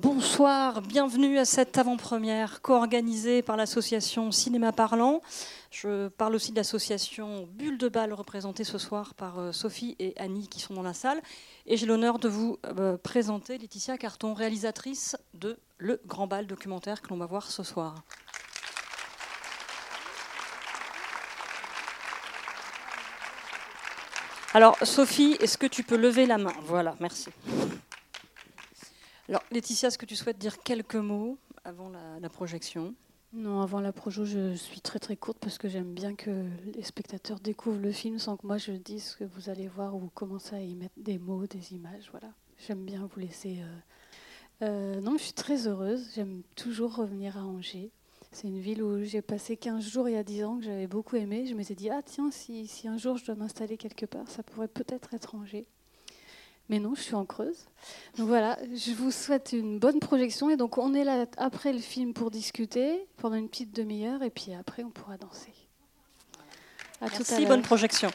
Bonsoir, bienvenue à cette avant-première co-organisée par l'association Cinéma Parlant. Je parle aussi de l'association Bulle de Balle représentée ce soir par euh, Sophie et Annie qui sont dans la salle. Et j'ai l'honneur de vous euh, présenter Laetitia Carton, réalisatrice de Le Grand Bal documentaire que l'on va voir ce soir. Alors Sophie, est-ce que tu peux lever la main? Voilà, merci. Alors, Laetitia, est-ce que tu souhaites dire quelques mots avant la, projection? Non, avant la projo, je suis très très courte parce que j'aime bien que les spectateurs découvrent le film sans que moi je dise ce que vous allez voir ou vous commencez à y mettre des mots, des images. Voilà. J'aime bien vous laisser. Euh, euh, non, je suis très heureuse. J'aime toujours revenir à Angers. C'est une ville où j'ai passé 15 jours il y a 10 ans que j'avais beaucoup aimé. Je m'étais dit, ah tiens, si, si un jour je dois m'installer quelque part, ça pourrait peut-être être Angers. Mais non, je suis en creuse. Donc voilà, je vous souhaite une bonne projection. Et donc on est là après le film pour discuter pendant une petite demi-heure. Et puis après, on pourra danser. À Merci, bonne projection.